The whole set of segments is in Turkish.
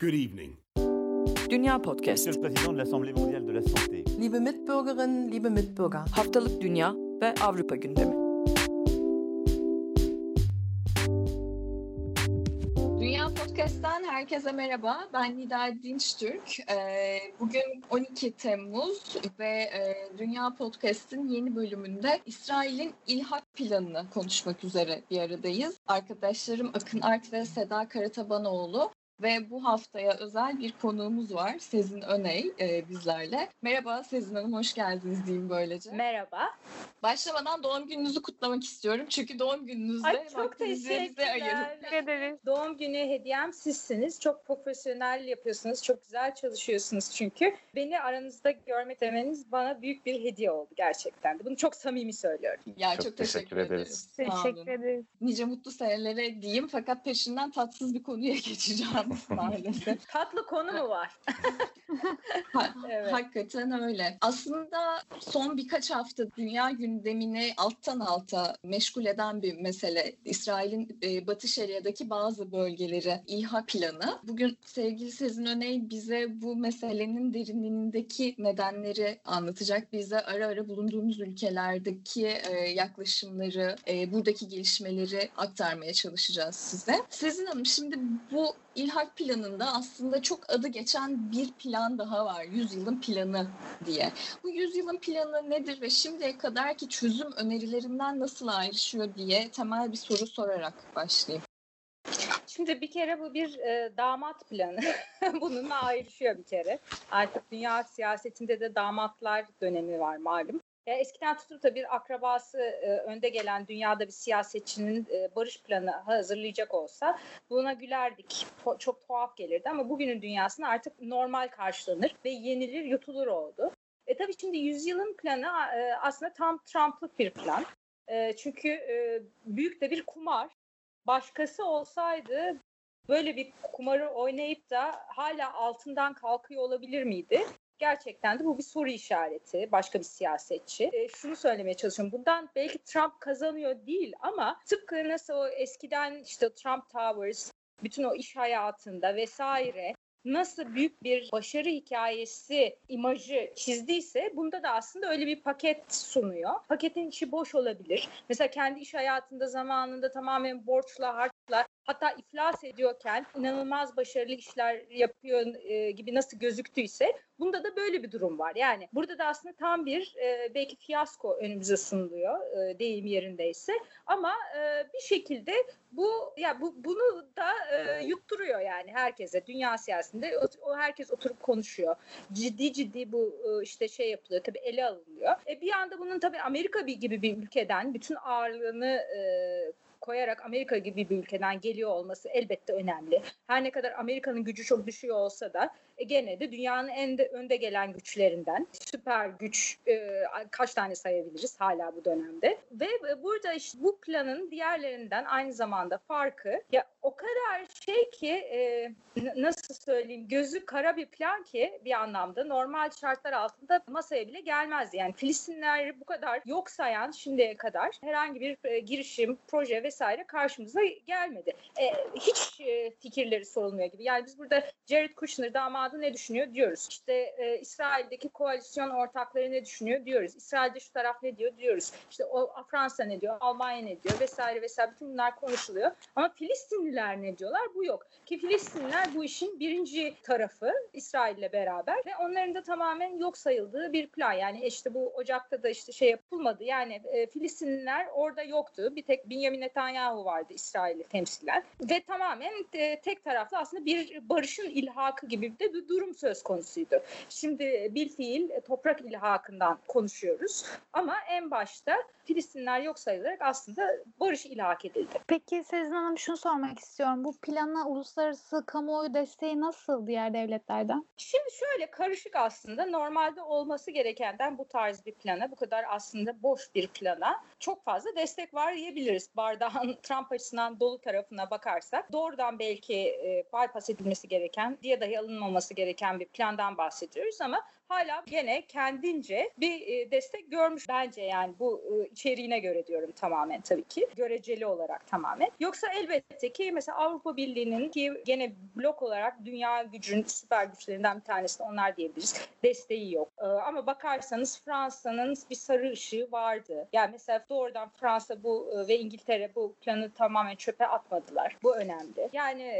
Good evening. Dünya Podcast. Liebe Mitbürgerinnen, liebe Mitbürger. Haftalık Dünya ve Avrupa gündemi. Dünya Podcast'ten herkese merhaba. Ben Nida Dinçtürk. Ee, Bugün 12 Temmuz ve e, Dünya Podcast'in yeni bölümünde İsrail'in ilhak planını konuşmak üzere bir aradayız. Arkadaşlarım Akın Art ve Seda Karatabanoğlu ve bu haftaya özel bir konuğumuz var. Sezin Öney e, bizlerle. Merhaba Sezin Hanım, hoş geldiniz diyeyim böylece. Merhaba. Başlamadan doğum gününüzü kutlamak istiyorum. Çünkü doğum gününüzde Ay çok vaktinizi bize ayırın. teşekkürler. Doğum günü hediyem sizsiniz. Çok profesyonel yapıyorsunuz. Çok güzel çalışıyorsunuz çünkü. Beni aranızda görmek demeniz bana büyük bir hediye oldu gerçekten de. Bunu çok samimi söylüyorum. Ya Çok çok, teşekkür, teşekkür ederiz. ederiz. Teşekkür ederim. Nice mutlu senelere diyeyim fakat peşinden tatsız bir konuya geçeceğim maalesef. Tatlı konu mu var? Ha- Evet. Hakikaten öyle. Aslında son birkaç hafta dünya gündemini alttan alta meşgul eden bir mesele. İsrail'in e, Batı Şeria'daki bazı bölgeleri İHA planı. Bugün sevgili Sezin Öney bize bu meselenin derinliğindeki nedenleri anlatacak. Bize ara ara bulunduğumuz ülkelerdeki e, yaklaşımları, e, buradaki gelişmeleri aktarmaya çalışacağız size. Sezin Hanım şimdi bu İlhak planında aslında çok adı geçen bir plan daha var. Yüzyılın planı diye. Bu yüzyılın planı nedir ve şimdiye kadarki çözüm önerilerinden nasıl ayrışıyor diye temel bir soru sorarak başlayayım. Şimdi bir kere bu bir e, damat planı. Bununla ayrışıyor bir kere. Artık dünya siyasetinde de damatlar dönemi var malum. Ya eskiden tutup da bir akrabası e, önde gelen dünyada bir siyasetçinin e, barış planı hazırlayacak olsa buna gülerdik. To- çok tuhaf gelirdi ama bugünün dünyasında artık normal karşılanır ve yenilir, yutulur oldu. E tabii şimdi yüzyılın planı e, aslında tam Trump'lık bir plan. E, çünkü e, büyük de bir kumar. Başkası olsaydı böyle bir kumarı oynayıp da hala altından kalkıyor olabilir miydi? Gerçekten de bu bir soru işareti başka bir siyasetçi. E, şunu söylemeye çalışıyorum. Bundan belki Trump kazanıyor değil ama tıpkı nasıl o eskiden işte Trump Towers, bütün o iş hayatında vesaire nasıl büyük bir başarı hikayesi imajı çizdiyse bunda da aslında öyle bir paket sunuyor. Paketin içi boş olabilir. Mesela kendi iş hayatında zamanında tamamen borçla, harçla hatta iflas ediyorken inanılmaz başarılı işler yapıyor e, gibi nasıl gözüktüyse bunda da böyle bir durum var. Yani burada da aslında tam bir e, belki fiyasko önümüze sunuluyor e, deyim yerindeyse ama e, bir şekilde bu ya bu bunu da e, yutturuyor yani herkese dünya siyasetinde o, o herkes oturup konuşuyor. Ciddi ciddi bu e, işte şey yapılıyor tabii ele alınıyor. E, bir yanda bunun tabii Amerika bir gibi bir ülkeden bütün ağırlığını e, koyarak Amerika gibi bir ülkeden geliyor olması elbette önemli. Her ne kadar Amerika'nın gücü çok düşüyor olsa da e, gene de dünyanın en de önde gelen güçlerinden süper güç e, kaç tane sayabiliriz hala bu dönemde. Ve e, burada işte bu planın diğerlerinden aynı zamanda farkı ya o kadar şey ki e, nasıl söyleyeyim gözü kara bir plan ki bir anlamda normal şartlar altında masaya bile gelmezdi. Yani Filistinleri bu kadar yok sayan şimdiye kadar herhangi bir e, girişim, proje vesaire karşımıza gelmedi. E, hiç e, fikirleri sorulmuyor gibi. Yani biz burada Jared Kushner damadı ne düşünüyor diyoruz. İşte e, İsrail'deki koalisyon ortakları ne düşünüyor diyoruz. İsrail'de şu taraf ne diyor diyoruz. İşte o Fransa ne diyor, Almanya ne diyor vesaire vesaire bütün bunlar konuşuluyor. Ama Filistinliler ne diyorlar? Bu yok. Ki Filistinliler bu işin birinci tarafı İsrail'le beraber ve onların da tamamen yok sayıldığı bir plan. Yani işte bu Ocak'ta da işte şey yapılmadı. Yani e, Filistinliler orada yoktu. Bir tek Benjamin Netanyahu vardı İsrail'i temsilen. Ve tamamen e, tek taraflı aslında bir barışın ilhakı gibi de durum söz konusuydu. Şimdi bir fiil e, toprak ilhakından konuşuyoruz. Ama en başta Filistinler yok sayılarak aslında barış ilhak edildi. Peki Sezin Hanım şunu sormak istiyorum. Bu plana uluslararası kamuoyu desteği nasıl diğer devletlerden? Şimdi şöyle karışık aslında normalde olması gerekenden bu tarz bir plana bu kadar aslında boş bir plana çok fazla destek var diyebiliriz. Bardağın Trump açısından dolu tarafına bakarsak doğrudan belki e, bypass edilmesi gereken diye dahi alınmaması gereken bir plandan bahsediyoruz ama hala gene kendince bir e, destek görmüş bence yani bu e, içeriğine göre diyorum tamamen tabii ki. Göreceli olarak tamamen. Yoksa elbette ki mesela Avrupa Birliği'nin ki gene blok olarak dünya gücün süper güçlerinden bir tanesi onlar diyebiliriz. Desteği yok. E, ama bakarsanız Fransa'nın bir sarı ışığı vardı. Yani mesela doğrudan Fransa bu ve İngiltere bu planı tamamen çöpe atmadılar. Bu önemli. Yani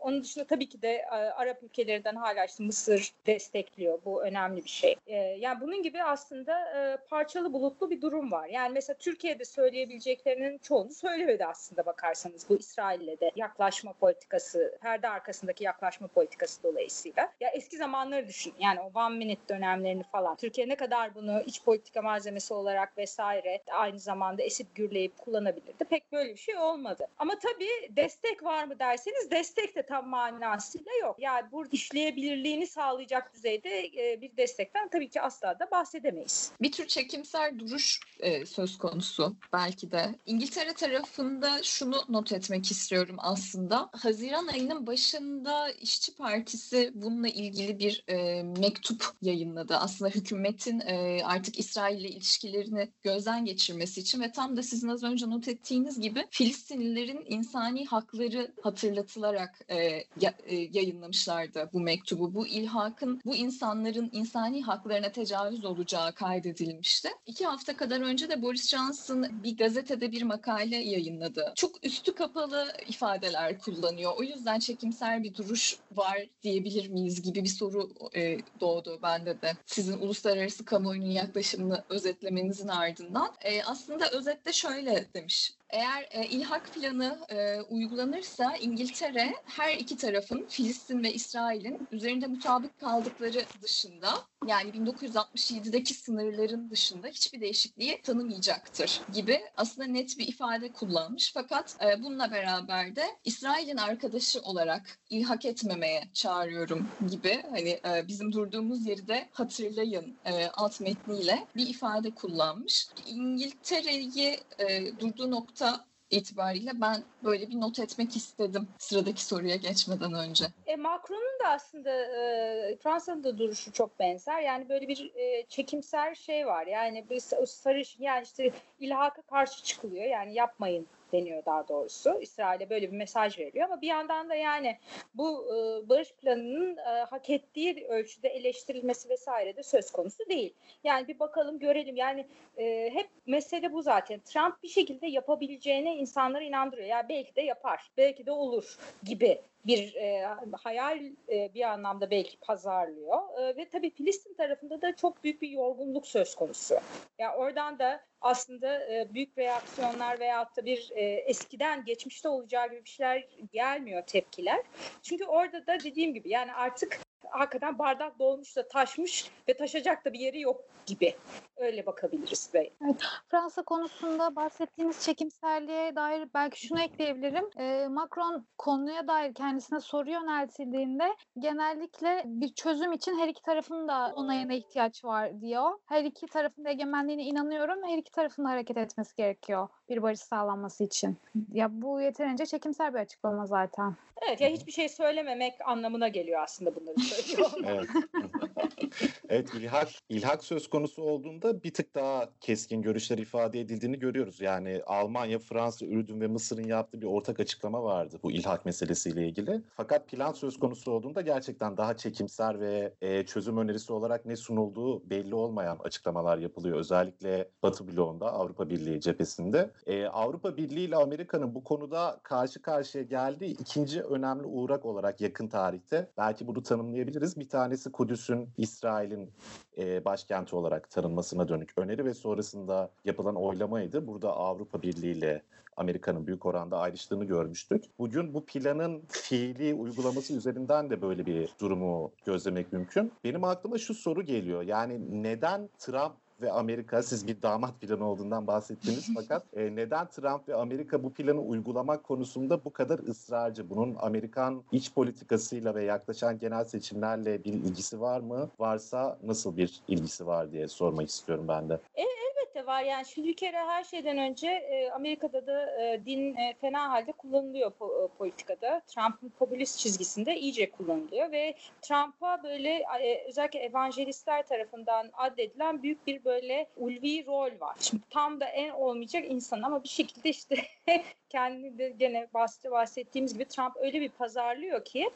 onun dışında tabii ki de Arap ülkelerinden hala işte Mısır destekliyor. Bu önemli bir şey. E, yani bunun gibi aslında e, parçalı bulutlu bir durum var. Yani mesela Türkiye'de söyleyebileceklerinin çoğunu söylemedi aslında bakarsanız bu İsrail'le de yaklaşma politikası, perde arkasındaki yaklaşma politikası dolayısıyla. Ya eski zamanları düşün. Yani o one minute dönemlerini falan. Türkiye ne kadar bunu iç politika malzemesi olarak vesaire aynı zamanda esip gürleyip kullanabilirdi. Pek böyle bir şey olmadı. Ama tabii destek var mı derseniz destek de tam manasıyla yok. Yani burada işleyebilirliğini sağlayacak düzeyde e, bir destekten tabii ki asla da bahsedemeyiz. Bir tür çekimser duruş e, söz konusu belki de. İngiltere tarafında şunu not etmek istiyorum aslında. Haziran ayının başında İşçi Partisi bununla ilgili bir e, mektup yayınladı. Aslında hükümetin e, artık İsrail ile ilişkilerini gözden geçirmesi için ve tam da sizin az önce not ettiğiniz gibi Filistinlilerin insani hakları hatırlatılarak e, ya, e, yayınlamışlardı bu mektubu. Bu ilhakın bu insanların insani haklarına tecavüz olacağı kaydedilmişti. İki hafta kadar önce de Boris Johnson bir gazetede bir makale yayınladı. Çok üstü kapalı ifadeler kullanıyor. O yüzden çekimser bir duruş var diyebilir miyiz gibi bir soru e, doğdu bende de. Sizin uluslararası kamuoyunun yaklaşımını özetlemenizin ardından. E, aslında özette şöyle demiş. Eğer e, ilhak planı e, uygulanırsa İngiltere her iki tarafın Filistin ve İsrail'in üzerinde mutabık kaldıkları dışında yani 1967'deki sınırların dışında hiçbir değişikliği tanımayacaktır gibi aslında net bir ifade kullanmış. Fakat e, bununla beraber de İsrail'in arkadaşı olarak ilhak etmemeye çağırıyorum gibi hani e, bizim durduğumuz yeri de hatırlayın e, alt metniyle bir ifade kullanmış. İngiltere'yi e, durduğu nokta itibariyle ben böyle bir not etmek istedim sıradaki soruya geçmeden önce. E, Macron'un da aslında e, Fransa'nın da duruşu çok benzer. Yani böyle bir e, çekimser şey var. Yani bir sarışın yani işte ilhaka karşı çıkılıyor. Yani yapmayın deniyor daha doğrusu. İsrail'e böyle bir mesaj veriliyor ama bir yandan da yani bu e, barış planının e, hak ettiği ölçüde eleştirilmesi vesaire de söz konusu değil. Yani bir bakalım görelim yani e, hep mesele bu zaten. Trump bir şekilde yapabileceğine insanları inandırıyor. Ya yani belki de yapar, belki de olur gibi bir e, hayal e, bir anlamda belki pazarlıyor e, ve tabii Filistin tarafında da çok büyük bir yorgunluk söz konusu. Ya yani oradan da aslında e, büyük reaksiyonlar veyahut da bir e, eskiden geçmişte olacağı gibi bir şeyler gelmiyor tepkiler. Çünkü orada da dediğim gibi yani artık hakikaten bardak dolmuş da taşmış ve taşacak da bir yeri yok gibi. Öyle bakabiliriz. Be. Evet, Fransa konusunda bahsettiğiniz çekimserliğe dair belki şunu ekleyebilirim. E, Macron konuya dair kendisine soru yöneltildiğinde genellikle bir çözüm için her iki tarafın da onayına ihtiyaç var diyor. Her iki tarafın da egemenliğine inanıyorum. Her iki tarafın da hareket etmesi gerekiyor bir barış sağlanması için. Ya bu yeterince çekimser bir açıklama zaten. Evet ya hiçbir şey söylememek anlamına geliyor aslında bunları. evet. evet ilhak, ilhak söz konusu olduğunda bir tık daha keskin görüşler ifade edildiğini görüyoruz. Yani Almanya, Fransa, Ürdün ve Mısır'ın yaptığı bir ortak açıklama vardı bu ilhak meselesiyle ilgili. Fakat plan söz konusu olduğunda gerçekten daha çekimser ve e, çözüm önerisi olarak ne sunulduğu belli olmayan açıklamalar yapılıyor. Özellikle Batı bloğunda, Avrupa Birliği cephesinde. E, Avrupa Birliği ile Amerika'nın bu konuda karşı karşıya geldiği ikinci önemli uğrak olarak yakın tarihte belki bunu tanımlayabiliriz. Bir tanesi Kudüs'ün İsrail'in e, başkenti olarak tanınmasına dönük öneri ve sonrasında yapılan oylamaydı. Burada Avrupa Birliği ile Amerika'nın büyük oranda ayrıştığını görmüştük. Bugün bu planın fiili uygulaması üzerinden de böyle bir durumu gözlemek mümkün. Benim aklıma şu soru geliyor. Yani neden Trump ve Amerika siz bir damat planı olduğundan bahsettiniz fakat e, neden Trump ve Amerika bu planı uygulamak konusunda bu kadar ısrarcı? Bunun Amerikan iç politikasıyla ve yaklaşan genel seçimlerle bir ilgisi var mı? Varsa nasıl bir ilgisi var diye sormak istiyorum ben de. E, elbette var. Yani şimdi bir kere her şeyden önce e, Amerika'da da e, din e, fena halde kullanılıyor po- e, politikada. Trump'ın popülist çizgisinde iyice kullanılıyor ve Trump'a böyle e, özellikle evangelistler tarafından addedilen büyük bir böyle ulvi rol var. Şimdi tam da en olmayacak insan ama bir şekilde işte kendini de gene bahsettiğimiz gibi Trump öyle bir pazarlıyor ki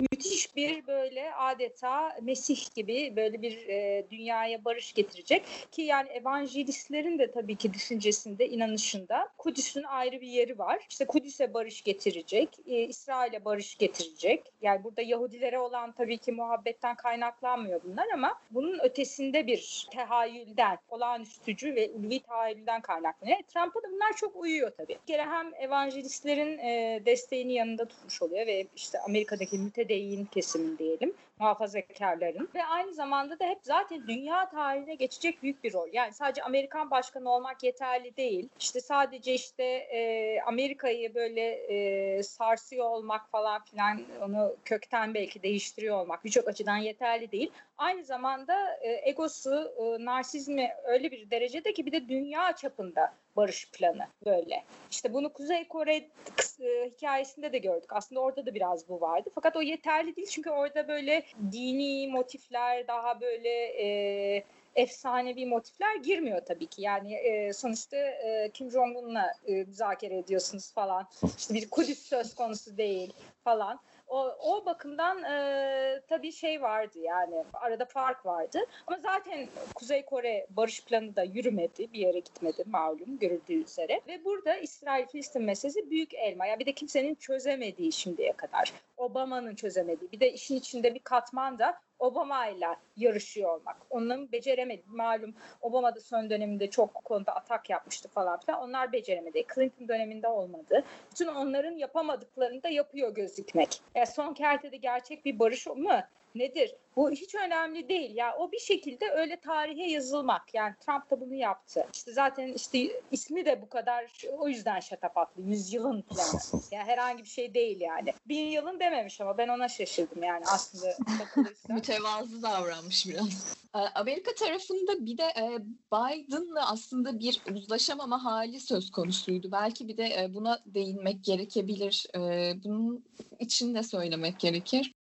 müthiş bir böyle adeta Mesih gibi böyle bir e, dünyaya barış getirecek ki yani evangelistlerin de tabii ki düşüncesinde, inanışında Kudüs'ün ayrı bir yeri var. İşte Kudüs'e barış getirecek, e, İsrail'e barış getirecek. Yani burada Yahudilere olan tabii ki muhabbetten kaynaklanmıyor bunlar ama bunun ötesinde bir tehayyülden, olağanüstücü ve ulvi tehayyülden kaynaklanıyor. Trump'a da bunlar çok uyuyor tabii. Bir kere hem evangelistlerin e, desteğini yanında tutmuş oluyor ve işte Amerika'daki mütedeyyin kesimin diyelim muhafazakarların ve aynı zamanda da hep zaten dünya tarihine geçecek büyük bir rol. Yani sadece Amerikan başkanı olmak yeterli değil. İşte sadece işte e, Amerika'yı böyle e, sarsıyor olmak falan filan onu kökten belki değiştiriyor olmak birçok açıdan yeterli değil. Aynı zamanda e, egosu, e, narsizmi öyle bir derecede ki bir de dünya çapında barış planı böyle. İşte bunu Kuzey Kore e, hikayesinde de gördük. Aslında orada da biraz bu vardı. Fakat o yeterli değil çünkü orada böyle dini motifler daha böyle e, efsanevi motifler girmiyor tabii ki. Yani e, sonuçta e, Kim Jong-un'la e, müzakere ediyorsunuz falan. İşte bir Kudüs söz konusu değil falan. O, o bakımdan e, tabii şey vardı yani arada fark vardı. Ama zaten Kuzey Kore barış planı da yürümedi. Bir yere gitmedi malum görüldüğü üzere. Ve burada İsrail-Filistin meselesi büyük elma. Yani bir de kimsenin çözemediği şimdiye kadar. Obama'nın çözemediği. Bir de işin içinde bir katman da Obama ile yarışıyor olmak. Onların beceremedi. Malum Obama da son döneminde çok konuda atak yapmıştı falan filan. Onlar beceremedi. Clinton döneminde olmadı. Bütün onların yapamadıklarını da yapıyor gözükmek. Yani son kertede gerçek bir barış mı? Nedir? Bu hiç önemli değil. Ya o bir şekilde öyle tarihe yazılmak. Yani Trump da bunu yaptı. İşte zaten işte ismi de bu kadar o yüzden şatafatlı. Yüzyılın planı. Yani herhangi bir şey değil yani. Bin yılın dememiş ama ben ona şaşırdım yani aslında. Mütevazı davranmış biraz. Amerika tarafında bir de Biden'la aslında bir uzlaşamama hali söz konusuydu. Belki bir de buna değinmek gerekebilir. Bunun için de söylemek gerekir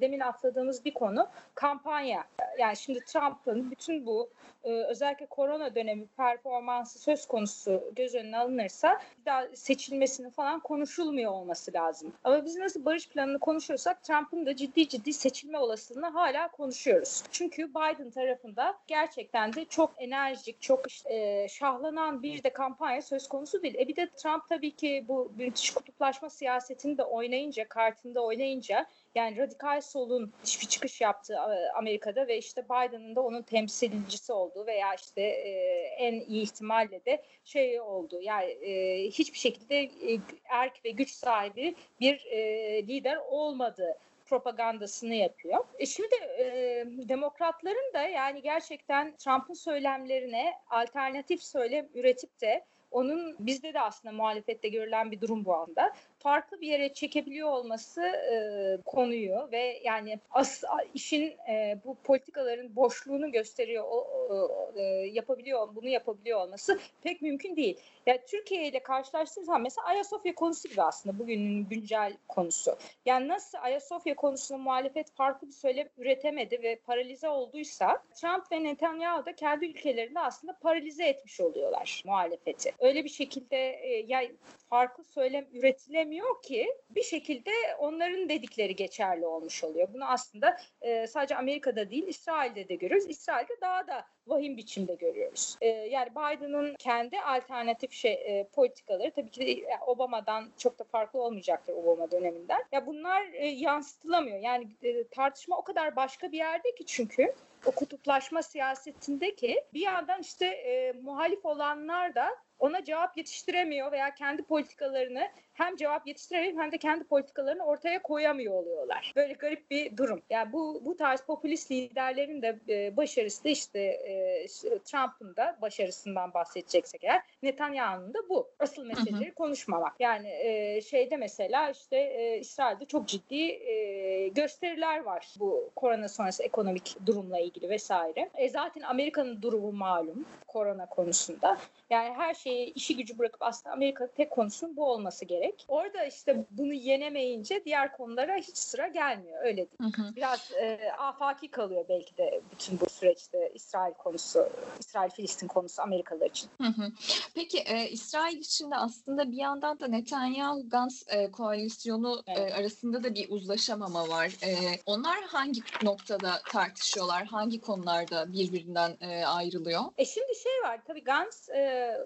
demin atladığımız bir konu kampanya. Yani şimdi Trump'ın bütün bu e, özellikle korona dönemi performansı söz konusu göz önüne alınırsa bir daha seçilmesinin falan konuşulmuyor olması lazım. Ama biz nasıl barış planını konuşuyorsak Trump'ın da ciddi ciddi seçilme olasılığını hala konuşuyoruz. Çünkü Biden tarafında gerçekten de çok enerjik, çok e, şahlanan bir de kampanya söz konusu değil. E bir de Trump tabii ki bu British kutuplaşma siyasetini de oynayınca, kartında oynayınca yani radikal solun hiçbir çıkış yaptı Amerika'da ve işte Biden'ın da onun temsilcisi olduğu veya işte e, en iyi ihtimalle de şey oldu. Yani e, hiçbir şekilde e, erk ve güç sahibi bir e, lider olmadı propagandasını yapıyor. E şimdi e, demokratların da yani gerçekten Trump'ın söylemlerine alternatif söylem üretip de onun bizde de aslında muhalefette görülen bir durum bu anda. Farklı bir yere çekebiliyor olması e, konuyu ve yani as, işin e, bu politikaların boşluğunu gösteriyor, o, e, yapabiliyor, bunu yapabiliyor olması pek mümkün değil. Yani Türkiye ile karşılaştığımız zaman mesela Ayasofya konusu gibi aslında bugünün güncel konusu. Yani nasıl Ayasofya konusunda muhalefet farklı bir söylem üretemedi ve paralize olduysa Trump ve Netanyahu da kendi ülkelerinde aslında paralize etmiş oluyorlar muhalefeti. Öyle bir şekilde e, ya farklı söylem üretilemiyor ki bir şekilde onların dedikleri geçerli olmuş oluyor. Bunu aslında e, sadece Amerika'da değil İsrail'de de görüyoruz. İsrail'de daha da vahim biçimde görüyoruz. E, yani Biden'ın kendi alternatif şey e, politikaları tabii ki de Obama'dan çok da farklı olmayacaktır Obama döneminden. Ya bunlar e, yansıtılamıyor. Yani e, tartışma o kadar başka bir yerde ki çünkü o kutuplaşma siyasetindeki bir yandan işte e, muhalif olanlar da ona cevap yetiştiremiyor veya kendi politikalarını hem cevap yetiştiremiyor hem de kendi politikalarını ortaya koyamıyor oluyorlar. Böyle garip bir durum. Yani bu bu tarz popülist liderlerin de e, başarısı da işte e, Trump'ın da başarısından bahsedeceksek eğer Netanyahu'nun da bu. Asıl meseleleri hı hı. konuşmamak. Yani e, şeyde mesela işte e, İsrail'de çok ciddi e, gösteriler var bu korona sonrası ekonomik durumla ilgili vesaire. E, zaten Amerika'nın durumu malum korona konusunda. Yani her şeyi işi gücü bırakıp aslında Amerika tek konusunun bu olması gerek. Orada işte bunu yenemeyince diğer konulara hiç sıra gelmiyor. Öyle değil. Hı hı. Biraz e, afaki kalıyor belki de bütün bu süreçte İsrail konusu, İsrail-Filistin konusu Amerikalılar için. Hı hı. Peki e, İsrail için de aslında bir yandan da Netanyahu-Gantz e, koalisyonu e, evet. e, arasında da bir uzlaşamama var. E, onlar hangi noktada tartışıyorlar? Hangi konularda birbirinden e, ayrılıyor? E şimdi şey var tabii Gantz e,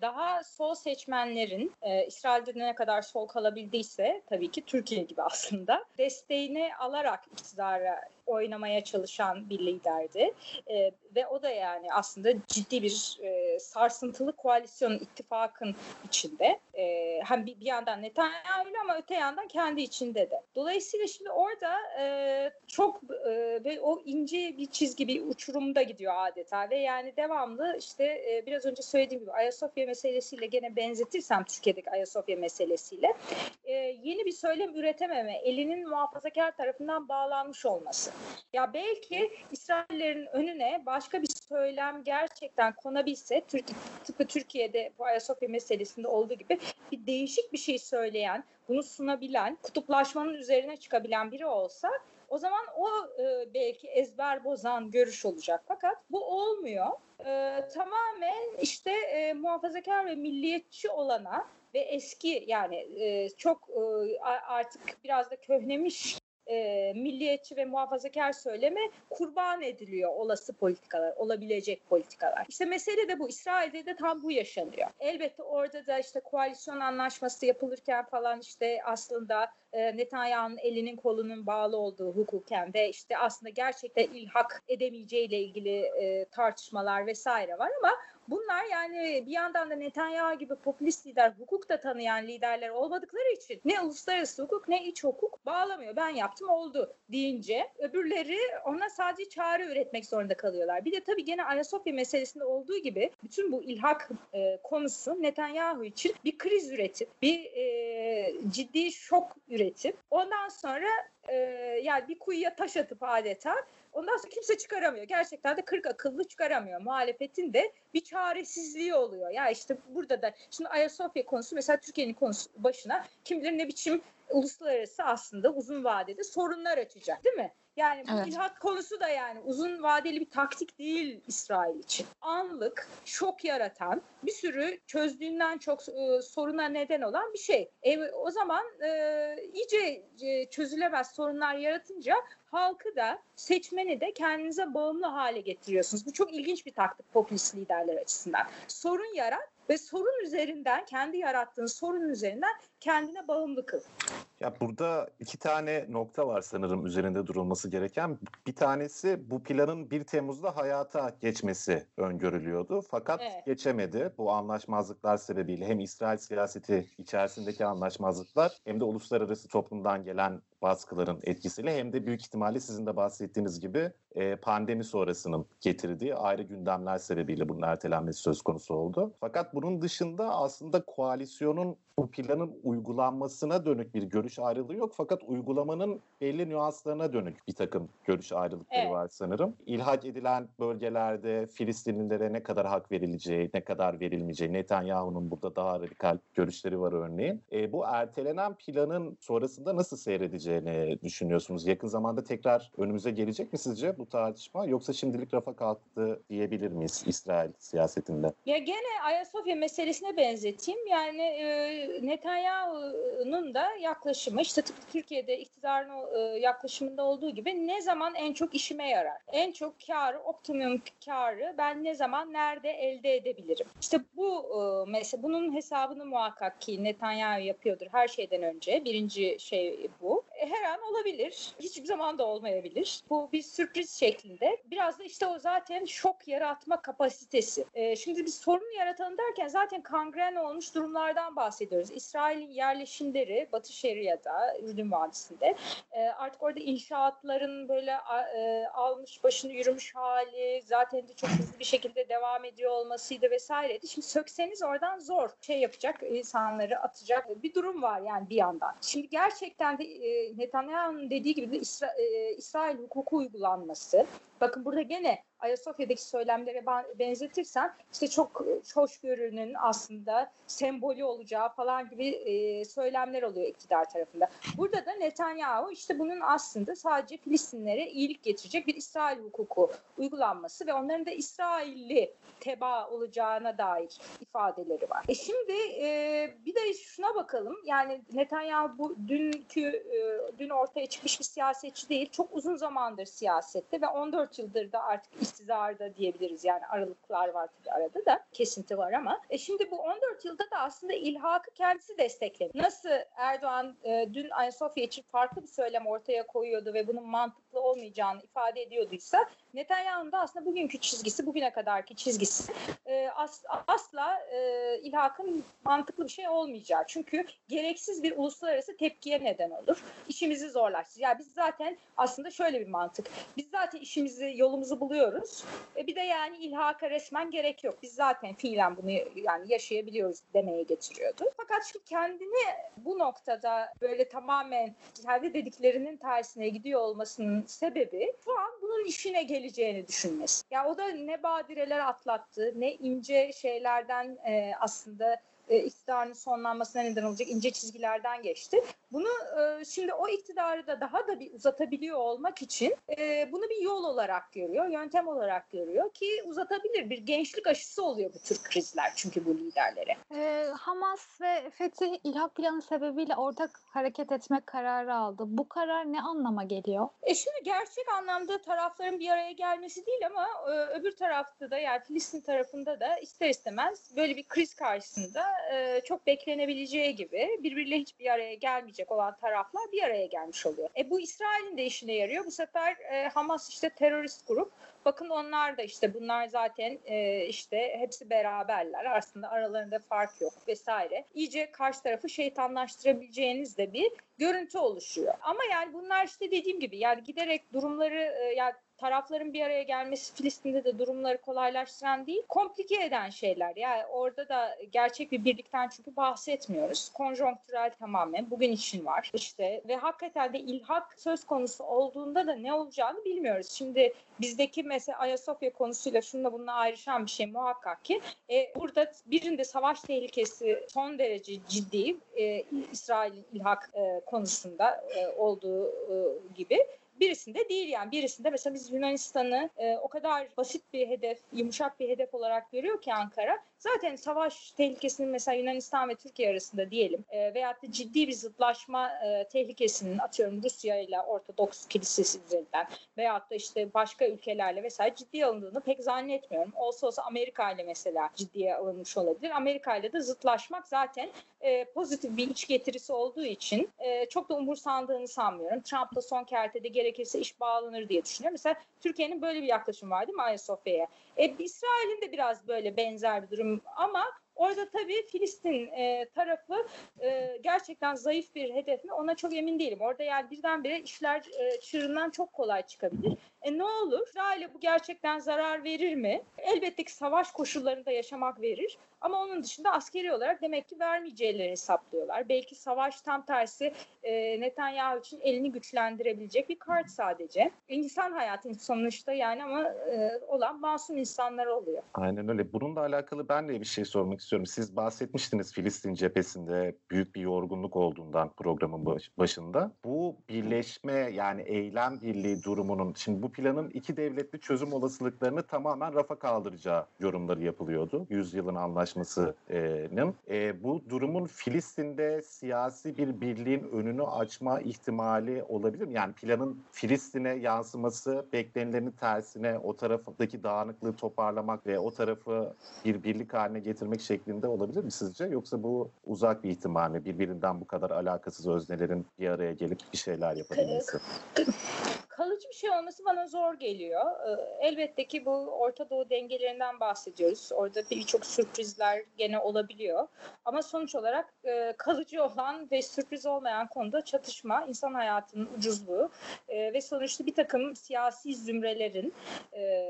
daha sol seçmenlerin e, İsrail'de ne kadar sol kalabildiyse tabii ki Türkiye gibi aslında desteğini alarak iktidara oynamaya çalışan bir liderdi. E, ve o da yani aslında ciddi bir e, sarsıntılı koalisyon ittifakın içinde. E, hem bir, bir yandan Netanyahu ama öte yandan kendi içinde de. Dolayısıyla şimdi orada e, çok e, ve o ince bir çizgi bir uçurumda gidiyor adeta ve yani devamlı işte e, biraz önce söylediğim gibi Ayasofya meselesiyle gene benzetirsem Türkiye'deki Ayasofya meselesiyle e, yeni bir söylem üretememe, elinin muhafazakar tarafından bağlanmış olması. Ya belki İsraillerin önüne başka bir söylem gerçekten konabilse, tıpkı Türkiye'de bu Ayasofya meselesinde olduğu gibi bir değişik bir şey söyleyen, bunu sunabilen, kutuplaşmanın üzerine çıkabilen biri olsa o zaman o e, belki ezber bozan görüş olacak. Fakat bu olmuyor. E, tamamen işte e, muhafazakar ve milliyetçi olana ve eski yani e, çok e, artık biraz da köhnemiş e, milliyetçi ve muhafazakar söyleme kurban ediliyor olası politikalar, olabilecek politikalar. İşte mesele de bu. İsrail'de de tam bu yaşanıyor. Elbette orada da işte koalisyon anlaşması yapılırken falan işte aslında e, Netanyahu'nun elinin kolunun bağlı olduğu hukuken ve işte aslında gerçekten ilhak edemeyeceğiyle ilgili e, tartışmalar vesaire var ama Bunlar yani bir yandan da Netanyahu gibi popülist lider, hukuk da tanıyan liderler olmadıkları için ne uluslararası hukuk ne iç hukuk bağlamıyor. Ben yaptım oldu deyince öbürleri ona sadece çare üretmek zorunda kalıyorlar. Bir de tabii gene Ayasofya meselesinde olduğu gibi bütün bu ilhak e, konusu Netanyahu için bir kriz üretip bir e, ciddi şok üretip ondan sonra e, yani bir kuyuya taş atıp adeta Ondan sonra kimse çıkaramıyor. Gerçekten de 40 akıllı çıkaramıyor. Muhalefetin de bir çaresizliği oluyor. Ya işte burada da şimdi Ayasofya konusu mesela Türkiye'nin konusu başına kim bilir ne biçim uluslararası aslında uzun vadede sorunlar açacak değil mi? Yani bu evet. ilhak konusu da yani uzun vadeli bir taktik değil İsrail için. Anlık, şok yaratan, bir sürü çözdüğünden çok e, soruna neden olan bir şey. E, o zaman e, iyice e, çözülemez sorunlar yaratınca halkı da seçmeni de kendinize bağımlı hale getiriyorsunuz. Bu çok ilginç bir taktik popülist liderler açısından. Sorun yarat ve sorun üzerinden kendi yarattığın sorun üzerinden kendine bağımlı kıl. Ya burada iki tane nokta var sanırım üzerinde durulması gereken. Bir tanesi bu planın 1 Temmuz'da hayata geçmesi öngörülüyordu. Fakat evet. geçemedi. Bu anlaşmazlıklar sebebiyle hem İsrail siyaseti içerisindeki anlaşmazlıklar hem de uluslararası toplumdan gelen baskıların etkisiyle hem de büyük ihtimalle sizin de bahsettiğiniz gibi e, pandemi sonrasının getirdiği ayrı gündemler sebebiyle bunun ertelenmesi söz konusu oldu. Fakat bunun dışında aslında koalisyonun bu planın uygulanmasına dönük bir görüş ayrılığı yok. Fakat uygulamanın belli nüanslarına dönük bir takım görüş ayrılıkları evet. var sanırım. İlhak edilen bölgelerde Filistinlilere ne kadar hak verileceği, ne kadar verilmeyeceği, Netanyahu'nun burada daha radikal görüşleri var örneğin. E, bu ertelenen planın sonrasında nasıl seyredeceğini düşünüyorsunuz? Yakın zamanda tekrar önümüze gelecek mi sizce bu tartışma? Yoksa şimdilik rafa kalktı diyebilir miyiz İsrail siyasetinde? Ya gene Ayasofya meselesine benzeteyim. Yani e, Netanyahu'nun da yaklaşımı işte tıpkı Türkiye'de iktidarın e, yaklaşımında olduğu gibi ne zaman en çok işime yarar? En çok karı, optimum karı ben ne zaman nerede elde edebilirim? İşte bu e, mesela bunun hesabını muhakkak ki Netanyahu yapıyordur her şeyden önce. Birinci şey bu. E, her an olabilir. Hiçbir zaman da olmayabilir. Bu bir sürpriz şeklinde. Biraz da işte o zaten şok yaratma kapasitesi. Şimdi biz sorunu yaratalım derken zaten kangren olmuş durumlardan bahsediyoruz. İsrail'in yerleşimleri Batı Şeria'da, Ürdün Vadisi'nde e, artık orada inşaatların böyle e, almış başını yürümüş hali zaten de çok hızlı bir şekilde devam ediyor olmasıydı vesaireydi. Şimdi sökseniz oradan zor şey yapacak insanları atacak bir durum var yani bir yandan. Şimdi gerçekten de e, Netanyahu'nun dediği gibi de İsra, e, İsrail hukuku uygulanması. Bakın burada gene Ayasofya'daki söylemlere benzetirsen işte çok hoşgörünün aslında sembolü olacağı falan gibi e, söylemler oluyor iktidar tarafında. Burada da Netanyahu işte bunun aslında sadece Filistinlere iyilik getirecek bir İsrail hukuku uygulanması ve onların da İsrailli teba olacağına dair ifadeleri var. E şimdi e, bir de şuna bakalım. Yani Netanyahu bu dünkü e, dün ortaya çıkmış bir siyasetçi değil. Çok uzun zamandır siyasette ve 14 yıldır da artık iktizarda diyebiliriz. Yani aralıklar var tabii arada da kesinti var ama. E şimdi bu 14 yılda da aslında ilhakı kendisi destekledi. Nasıl Erdoğan e, dün Ayasofya için farklı bir söylem ortaya koyuyordu ve bunun mantıklı olmayacağını ifade ediyorduysa Netanyahu'nun da aslında bugünkü çizgisi, bugüne kadarki çizgisi e, as, asla e, ilhakın mantıklı bir şey olmayacak. Çünkü gereksiz bir uluslararası tepkiye neden olur. İşimizi zorlaştırır. Yani biz zaten aslında şöyle bir mantık. Biz zaten işimizi, yolumuzu buluyoruz. E, bir de yani ilhaka resmen gerek yok. Biz zaten fiilen bunu yani yaşayabiliyoruz demeye getiriyordu. Fakat şimdi kendini bu noktada böyle tamamen kendi dediklerinin tersine gidiyor olmasının sebebi şu an bunun işine geleceğini düşünmesi. Ya yani o da ne badireler atlattı, ne ince şeylerden e, aslında e, iktidarın sonlanmasına neden olacak ince çizgilerden geçti. Bunu e, şimdi o iktidarı da daha da bir uzatabiliyor olmak için e, bunu bir yol olarak görüyor, yöntem olarak görüyor ki uzatabilir. Bir gençlik aşısı oluyor bu tür krizler çünkü bu liderlere. E, Hamas ve Fetih ilhak planı sebebiyle ortak hareket etmek kararı aldı. Bu karar ne anlama geliyor? E şimdi gerçek anlamda tarafların bir araya gelmesi değil ama e, öbür tarafta da yani Filistin tarafında da ister istemez böyle bir kriz karşısında e, çok beklenebileceği gibi birbiriyle hiçbir araya gelmeyecek olan taraflar bir araya gelmiş oluyor. E bu İsrail'in de işine yarıyor. Bu sefer e, Hamas işte terörist grup. Bakın onlar da işte bunlar zaten e, işte hepsi beraberler. Aslında aralarında fark yok vesaire. İyice karşı tarafı şeytanlaştırabileceğiniz de bir görüntü oluşuyor. Ama yani bunlar işte dediğim gibi yani giderek durumları e, yani tarafların bir araya gelmesi Filistin'de de durumları kolaylaştıran değil, komplike eden şeyler. Yani orada da gerçek bir birlikten çünkü bahsetmiyoruz. Konjonktürel tamamen bugün için var. İşte ve hakikaten de ilhak söz konusu olduğunda da ne olacağını bilmiyoruz. Şimdi bizdeki mesela Ayasofya konusuyla şununla bununla ayrışan bir şey muhakkak ki e, burada birinde savaş tehlikesi son derece ciddi e, İsrail'in ilhak e, konusunda e, olduğu e, gibi birisinde değil yani birisinde mesela biz Yunanistan'ı e, o kadar basit bir hedef, yumuşak bir hedef olarak görüyor ki Ankara. Zaten savaş tehlikesinin mesela Yunanistan ve Türkiye arasında diyelim e, veyahut da ciddi bir zıtlaşma e, tehlikesinin atıyorum Rusya ile Ortodoks Kilisesi üzerinden veyahut da işte başka ülkelerle vesaire ciddiye alındığını pek zannetmiyorum. Olsa olsa Amerika ile mesela ciddiye alınmış olabilir. Amerika ile de zıtlaşmak zaten e, pozitif bir iç getirisi olduğu için e, çok da umursandığını sanmıyorum. Trump'la son kertede gerekirse iş bağlanır diye düşünüyorum. Mesela Türkiye'nin böyle bir yaklaşım var değil mi Ayasofya'ya? E, İsrail'in de biraz böyle benzer bir durum ama Orada tabii Filistin e, tarafı e, gerçekten zayıf bir hedef mi ona çok emin değilim. Orada yani birdenbire işler e, çığırından çok kolay çıkabilir. E ne olur? İsrail'e bu gerçekten zarar verir mi? Elbette ki savaş koşullarında yaşamak verir. Ama onun dışında askeri olarak demek ki vermeyeceğileri hesaplıyorlar. Belki savaş tam tersi e, Netanyahu için elini güçlendirebilecek bir kart sadece. İnsan hayatı sonuçta yani ama e, olan masum insanlar oluyor. Aynen öyle. Bununla alakalı ben de bir şey sormak istiyorum. Siz bahsetmiştiniz Filistin cephesinde büyük bir yorgunluk olduğundan programın başında. Bu birleşme yani eylem birliği durumunun şimdi bu planın iki devletli çözüm olasılıklarını tamamen rafa kaldıracağı yorumları yapılıyordu. Yüzyılın anlaşmasının. E, bu durumun Filistin'de siyasi bir birliğin önünü açma ihtimali olabilir mi? Yani planın Filistin'e yansıması beklenilenin tersine o taraftaki dağınıklığı toparlamak ve o tarafı bir birlik haline getirmek şeklinde olabilir mi sizce? Yoksa bu uzak bir ihtimal mi? Birbirinden bu kadar alakasız öznelerin bir araya gelip bir şeyler yapabilmesi. Kalıcı bir şey olması bana zor geliyor. Ee, elbette ki bu Orta Doğu dengelerinden bahsediyoruz. Orada birçok sürprizler gene olabiliyor. Ama sonuç olarak e, kalıcı olan ve sürpriz olmayan konuda çatışma, insan hayatının ucuzluğu e, ve sonuçta bir takım siyasi zümrelerin e,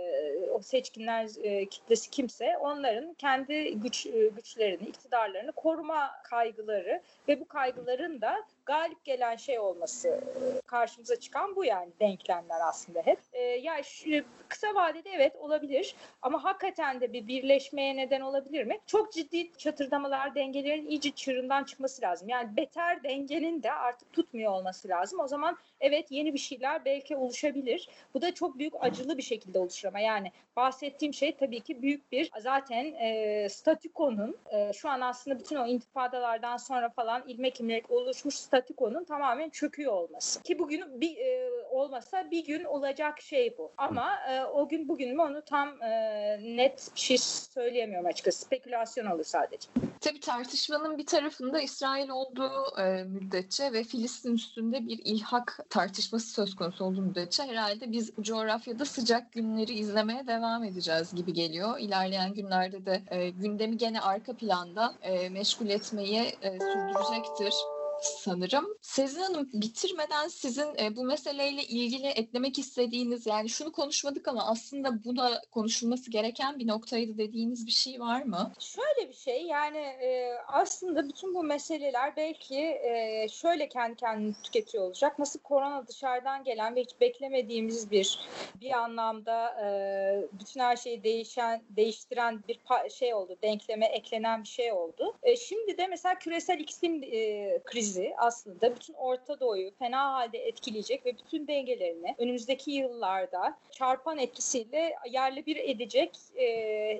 o seçkinler kitlesi kimse onların kendi güç güçlerini, iktidarlarını koruma kaygıları ve bu kaygıların da galip gelen şey olması karşımıza çıkan bu yani denklemler aslında hep. E, yani şu, kısa vadede evet olabilir ama hakikaten de bir birleşmeye neden olabilir mi? Çok ciddi çatırdamalar dengelerin iyice çığırından çıkması lazım. Yani beter dengenin de artık tutmuyor olması lazım. O zaman evet yeni bir şeyler belki oluşabilir. Bu da çok büyük acılı bir şekilde oluşur ama yani bahsettiğim şey tabii ki büyük bir zaten e, statükonun e, şu an aslında bütün o intifadalardan sonra falan ilmek ilmek oluşmuş statikonun tamamen çöküyor olması. Ki bugün bir e, olmasa bir gün olacak şey bu. Ama e, o gün bugün mü onu tam e, net bir şey söyleyemiyorum açıkçası. Spekülasyon olur sadece. Tabii tartışmanın bir tarafında İsrail olduğu e, müddetçe ve Filistin üstünde bir ilhak tartışması söz konusu olduğu müddetçe herhalde biz coğrafyada sıcak günleri izlemeye devam edeceğiz gibi geliyor. İlerleyen günlerde de e, gündemi gene arka planda e, meşgul etmeyi e, sürdürecektir sanırım. Sezin Hanım bitirmeden sizin e, bu meseleyle ilgili eklemek istediğiniz yani şunu konuşmadık ama aslında buna konuşulması gereken bir noktaydı dediğiniz bir şey var mı? Şöyle bir şey yani e, aslında bütün bu meseleler belki e, şöyle kendi kendini tüketiyor olacak. Nasıl korona dışarıdan gelen ve hiç beklemediğimiz bir bir anlamda e, bütün her şeyi değişen değiştiren bir şey oldu. Denkleme eklenen bir şey oldu. E, şimdi de mesela küresel iklim e, krizi krizi aslında bütün Orta Doğu'yu fena halde etkileyecek ve bütün dengelerini önümüzdeki yıllarda çarpan etkisiyle yerle bir edecek e,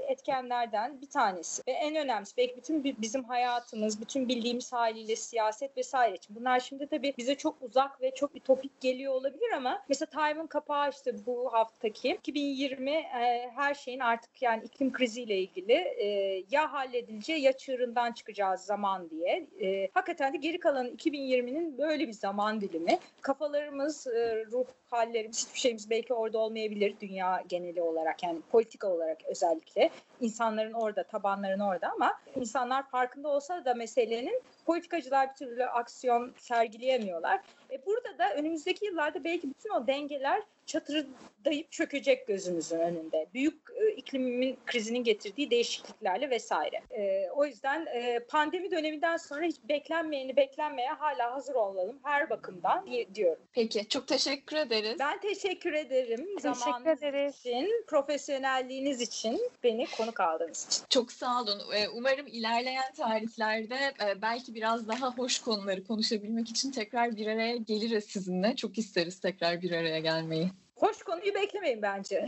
etkenlerden bir tanesi. Ve en önemlisi belki bütün bizim hayatımız, bütün bildiğimiz haliyle siyaset vesaire için. Bunlar şimdi tabii bize çok uzak ve çok ütopik geliyor olabilir ama mesela Time'ın kapağı açtı bu haftaki 2020 e, her şeyin artık yani iklim kriziyle ilgili e, ya halledileceği ya çığırından çıkacağız zaman diye. E, hakikaten de geri kalan Avrupa'nın 2020'nin böyle bir zaman dilimi. Kafalarımız, e, ruh hallerimiz, hiçbir şeyimiz belki orada olmayabilir dünya geneli olarak yani politika olarak özellikle. insanların orada, tabanların orada ama insanlar farkında olsa da meselenin politikacılar bir türlü aksiyon sergileyemiyorlar. E burada da önümüzdeki yıllarda belki bütün o dengeler çatırdayıp çökecek gözümüzün önünde. Büyük e, iklimin krizinin getirdiği değişikliklerle vesaire. E, o yüzden e, pandemi döneminden sonra hiç beklenmeyeni beklenmeye hala hazır olalım her bakımdan diyorum. Peki çok teşekkür ederiz. Ben teşekkür ederim. Teşekkür Zamanınız ederiz. için, profesyonelliğiniz için, beni konuk aldığınız için. Çok sağ olun. E, umarım ilerleyen tarihlerde e, biraz daha hoş konuları konuşabilmek için tekrar bir araya geliriz sizinle. Çok isteriz tekrar bir araya gelmeyi. Hoş konuyu beklemeyin bence.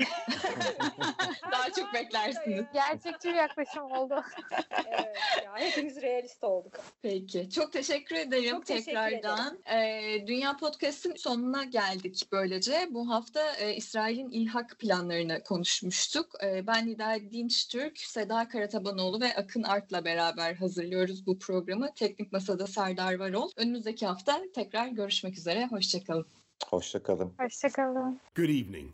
Daha çok beklersiniz. Gerçekçi bir yaklaşım oldu. evet ya hepimiz realist olduk. Peki. Çok teşekkür ederim Çok teşekkür tekrardan. Ee, Dünya Podcast'ın sonuna geldik böylece. Bu hafta e, İsrail'in ilhak planlarını konuşmuştuk. E, ben Nida Dinçtürk, Seda Karatabanoğlu ve Akın Art'la beraber hazırlıyoruz bu programı. Teknik Masada Serdar Varol. Önümüzdeki hafta tekrar görüşmek üzere. Hoşçakalın. Hoşçakalın. Hoşçakalın. Good evening.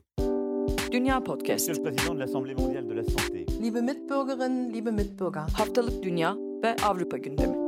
Dünya Podcast. Monsieur le Président de l'Assemblée mondiale de la santé. Liebe Mitbürgerinnen, liebe Mitbürger. Haftalık Dünya ve Avrupa gündemi.